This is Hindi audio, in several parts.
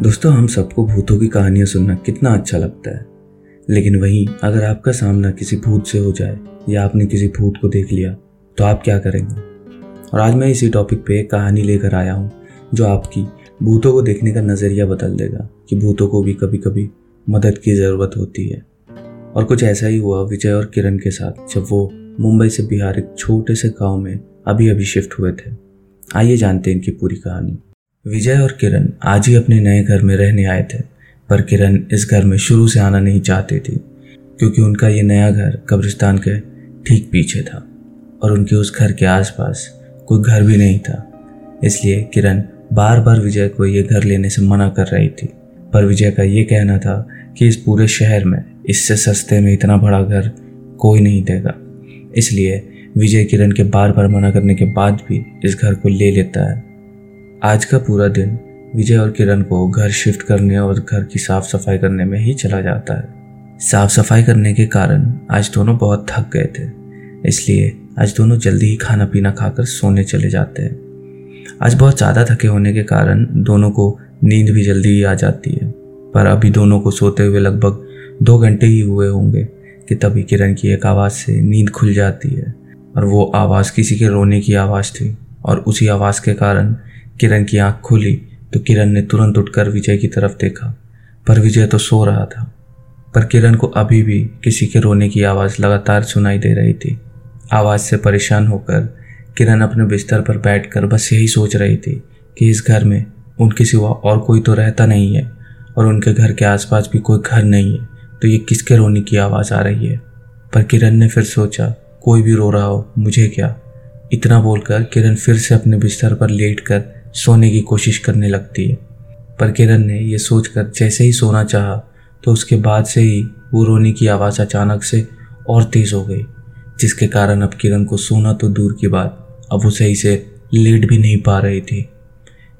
दोस्तों, हम सबको भूतों की कहानियाँ सुनना कितना अच्छा लगता है। लेकिन वहीं, अगर आपका सामना किसी भूत से हो जाए, या आपने किसी भूत को देख लिया तो आप क्या करेंगे? और आज मैं इसी टॉपिक पे एक कहानी लेकर आया हूँ, जो आपकी भूतों को देखने का नज़रिया बदल देगा कि भूतों को भी कभी कभी मदद की ज़रूरत होती है। और कुछ ऐसा ही हुआ विजय और किरण के साथ, जब वो मुंबई से बिहार एक छोटे से गाँव में अभी अभी शिफ्ट हुए थे। आइए जानते हैं इनकी पूरी कहानी। विजय और किरण आज ही अपने नए घर में रहने आए थे, पर किरण इस घर में शुरू से आना नहीं चाहती थी, क्योंकि उनका ये नया घर कब्रिस्तान के ठीक पीछे था, और उनके उस घर के आसपास कोई घर भी नहीं था। इसलिए किरण बार बार विजय को ये घर लेने से मना कर रही थी, पर विजय का ये कहना था कि इस पूरे शहर में इससे सस्ते में इतना बड़ा घर कोई नहीं देगा। इसलिए विजय किरण के बार बार मना करने के बाद भी इस घर को ले लेता है। आज का पूरा दिन विजय और किरण को घर शिफ्ट करने और घर की साफ़ सफ़ाई करने में ही चला जाता है। साफ़ सफ़ाई करने के कारण आज दोनों बहुत थक गए थे। इसलिए आज दोनों जल्दी ही खाना पीना खाकर सोने चले जाते हैं। आज बहुत ज़्यादा थके होने के कारण दोनों को नींद भी जल्दी ही आ जाती है। पर अभी दोनों को सोते हुए लगभग दो घंटे ही हुए होंगे कि तभी किरण की एक आवाज़ से नींद खुल जाती है। और वो आवाज़ किसी के रोने की आवाज़ थी और उसी आवाज़ के कारण किरण की आँख खुली तो किरण ने तुरंत उठकर विजय की तरफ़ देखा। पर विजय तो सो रहा था। पर किरण को अभी भी किसी के रोने की आवाज़ लगातार सुनाई दे रही थी। आवाज़ से परेशान होकर किरण अपने बिस्तर पर बैठकर बस यही सोच रही थी कि इस घर में उनके सिवा और कोई तो रहता नहीं है और उनके घर के आसपास भी कोई घर नहीं है तो ये किसके रोने की आवाज़ आ रही है? पर किरण ने फिर सोचा, कोई भी रो रहा हो, मुझे क्या? इतना बोलकर किरण फिर से अपने बिस्तर पर लेट कर सोने की कोशिश करने लगती है। पर किरण ने यह सोचकर जैसे ही सोना चाहा तो उसके बाद से ही वो रोने की आवाज़ अचानक से और तेज़ हो गई, जिसके कारण अब किरण को सोना तो दूर की बात अब वो सही से लेट भी नहीं पा रही थी।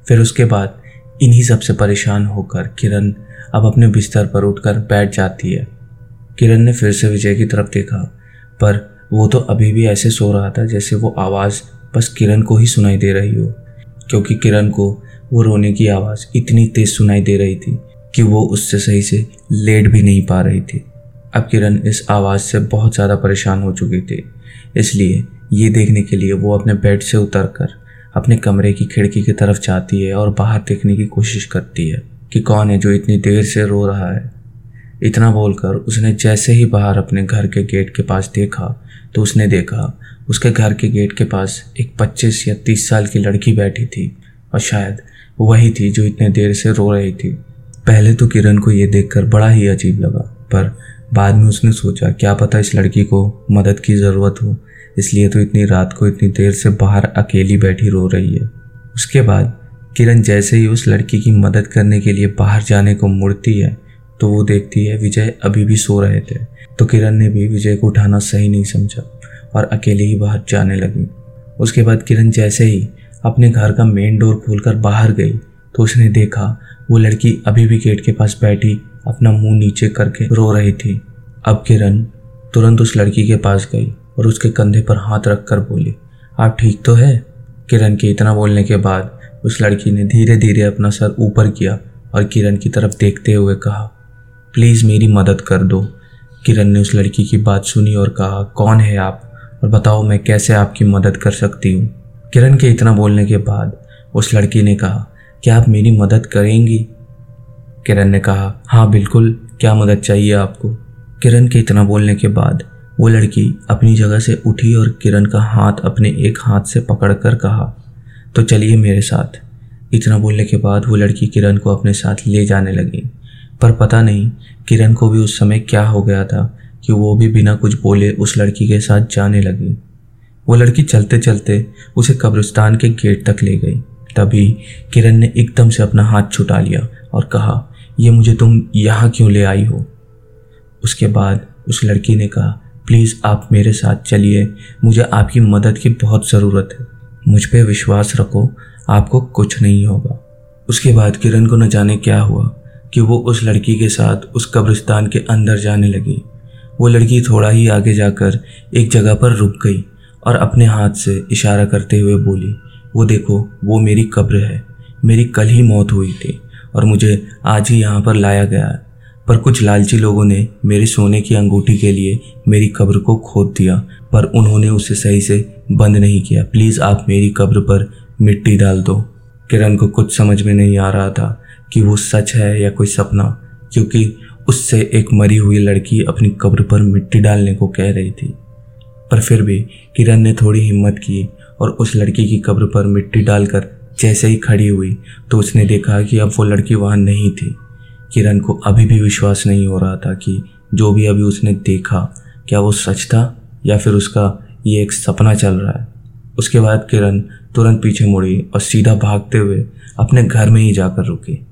फिर उसके बाद इन्हीं सबसे परेशान होकर किरण अब अपने बिस्तर पर उठकर बैठ जाती है। किरण ने फिर से विजय की तरफ़ देखा, पर वो तो अभी भी ऐसे सो रहा था जैसे वो आवाज़ बस किरण को ही सुनाई दे रही हो। क्योंकि किरण को वो रोने की आवाज़ इतनी तेज सुनाई दे रही थी कि वो उससे सही से लेट भी नहीं पा रही थी। अब किरण इस आवाज़ से बहुत ज़्यादा परेशान हो चुकी थी, इसलिए ये देखने के लिए वो अपने बेड से उतर कर अपने कमरे की खिड़की की तरफ़ जाती है और बाहर देखने की कोशिश करती है कि कौन है जो इतनी देर से रो रहा है। इतना बोलकर उसने जैसे ही बाहर अपने घर के गेट के पास देखा तो उसने देखा, उसके घर के गेट के पास एक पच्चीस या तीस साल की लड़की बैठी थी और शायद वही थी जो इतने देर से रो रही थी। पहले तो किरण को यह देखकर बड़ा ही अजीब लगा, पर बाद में उसने सोचा, क्या पता इस लड़की को मदद की ज़रूरत हो, इसलिए तो इतनी रात को इतनी देर से बाहर अकेली बैठी रो रही है। उसके बाद किरण जैसे ही उस लड़की की मदद करने के लिए बाहर जाने को मुड़ती है तो वो देखती है, विजय अभी भी सो रहे थे। तो किरण ने भी विजय को उठाना सही नहीं समझा और अकेले ही बाहर जाने लगी। उसके बाद किरण जैसे ही अपने घर का मेन डोर खोलकर बाहर गई तो उसने देखा वो लड़की अभी भी गेट के पास बैठी, अपना मुँह नीचे करके रो रही थी। अब किरण तुरंत उस लड़की के पास गई और उसके कंधे पर हाथ रख कर बोली, आप ठीक तो है? किरण के इतना बोलने के बाद उस लड़की ने धीरे धीरे अपना सर ऊपर किया और किरण की तरफ़ देखते हुए कहा प्लीज़ मेरी मदद कर दो। किरण ने उस लड़की की बात सुनी और कहा, कौन है आप? और बताओ मैं कैसे आपकी मदद कर सकती हूँ? किरण के इतना बोलने के बाद उस लड़की ने कहा, क्या आप मेरी मदद करेंगी? किरण ने कहा हाँ बिल्कुल। क्या मदद चाहिए आपको? किरण के इतना बोलने के बाद वो लड़की अपनी जगह से उठी और किरण का हाथ अपने एक हाथ से पकड़कर कहा तो चलिए मेरे साथ। इतना बोलने के बाद वो लड़की किरण को अपने साथ ले जाने लगी। पर पता नहीं किरण को भी उस समय क्या हो गया था कि वो भी बिना कुछ बोले उस लड़की के साथ जाने लगी। वो लड़की चलते चलते उसे कब्रिस्तान के गेट तक ले गई। तभी किरण ने एकदम से अपना हाथ छुटा लिया और कहा, ये मुझे तुम यहाँ क्यों ले आई हो? उसके बाद उस लड़की ने कहा, प्लीज़ आप मेरे साथ चलिए, मुझे आपकी मदद की बहुत ज़रूरत है। मुझ पर विश्वास रखो, आपको कुछ नहीं होगा। उसके बाद किरण को न जाने क्या हुआ। कि वो उस लड़की के साथ उस कब्रिस्तान के अंदर जाने लगी। वो लड़की थोड़ा ही आगे जाकर एक जगह पर रुक गई और अपने हाथ से इशारा करते हुए बोली, वो देखो, वो मेरी कब्र है। मेरी कल ही मौत हुई थी और मुझे आज ही यहाँ पर लाया गया पर कुछ लालची लोगों ने मेरे सोने की अंगूठी के लिए मेरी कब्र को खोद दिया, पर उन्होंने उसे सही से बंद नहीं किया। प्लीज़ आप मेरी कब्र पर मिट्टी डाल दो। किरण को कुछ समझ में नहीं आ रहा था। कि वो सच है या कोई सपना, क्योंकि उससे एक मरी हुई लड़की अपनी कब्र पर मिट्टी डालने को कह रही थी। पर फिर भी किरण ने थोड़ी हिम्मत की और उस लड़की की कब्र पर मिट्टी डालकर जैसे ही खड़ी हुई तो उसने देखा कि अब वो लड़की वहाँ नहीं थी। किरण को अभी भी विश्वास नहीं हो रहा था कि जो भी अभी उसने देखा, क्या वो सच था या फिर उसका ये एक सपना चल रहा है। उसके बाद किरण तुरंत पीछे मुड़ी और सीधा भागते हुए अपने घर में ही जाकर रुकी।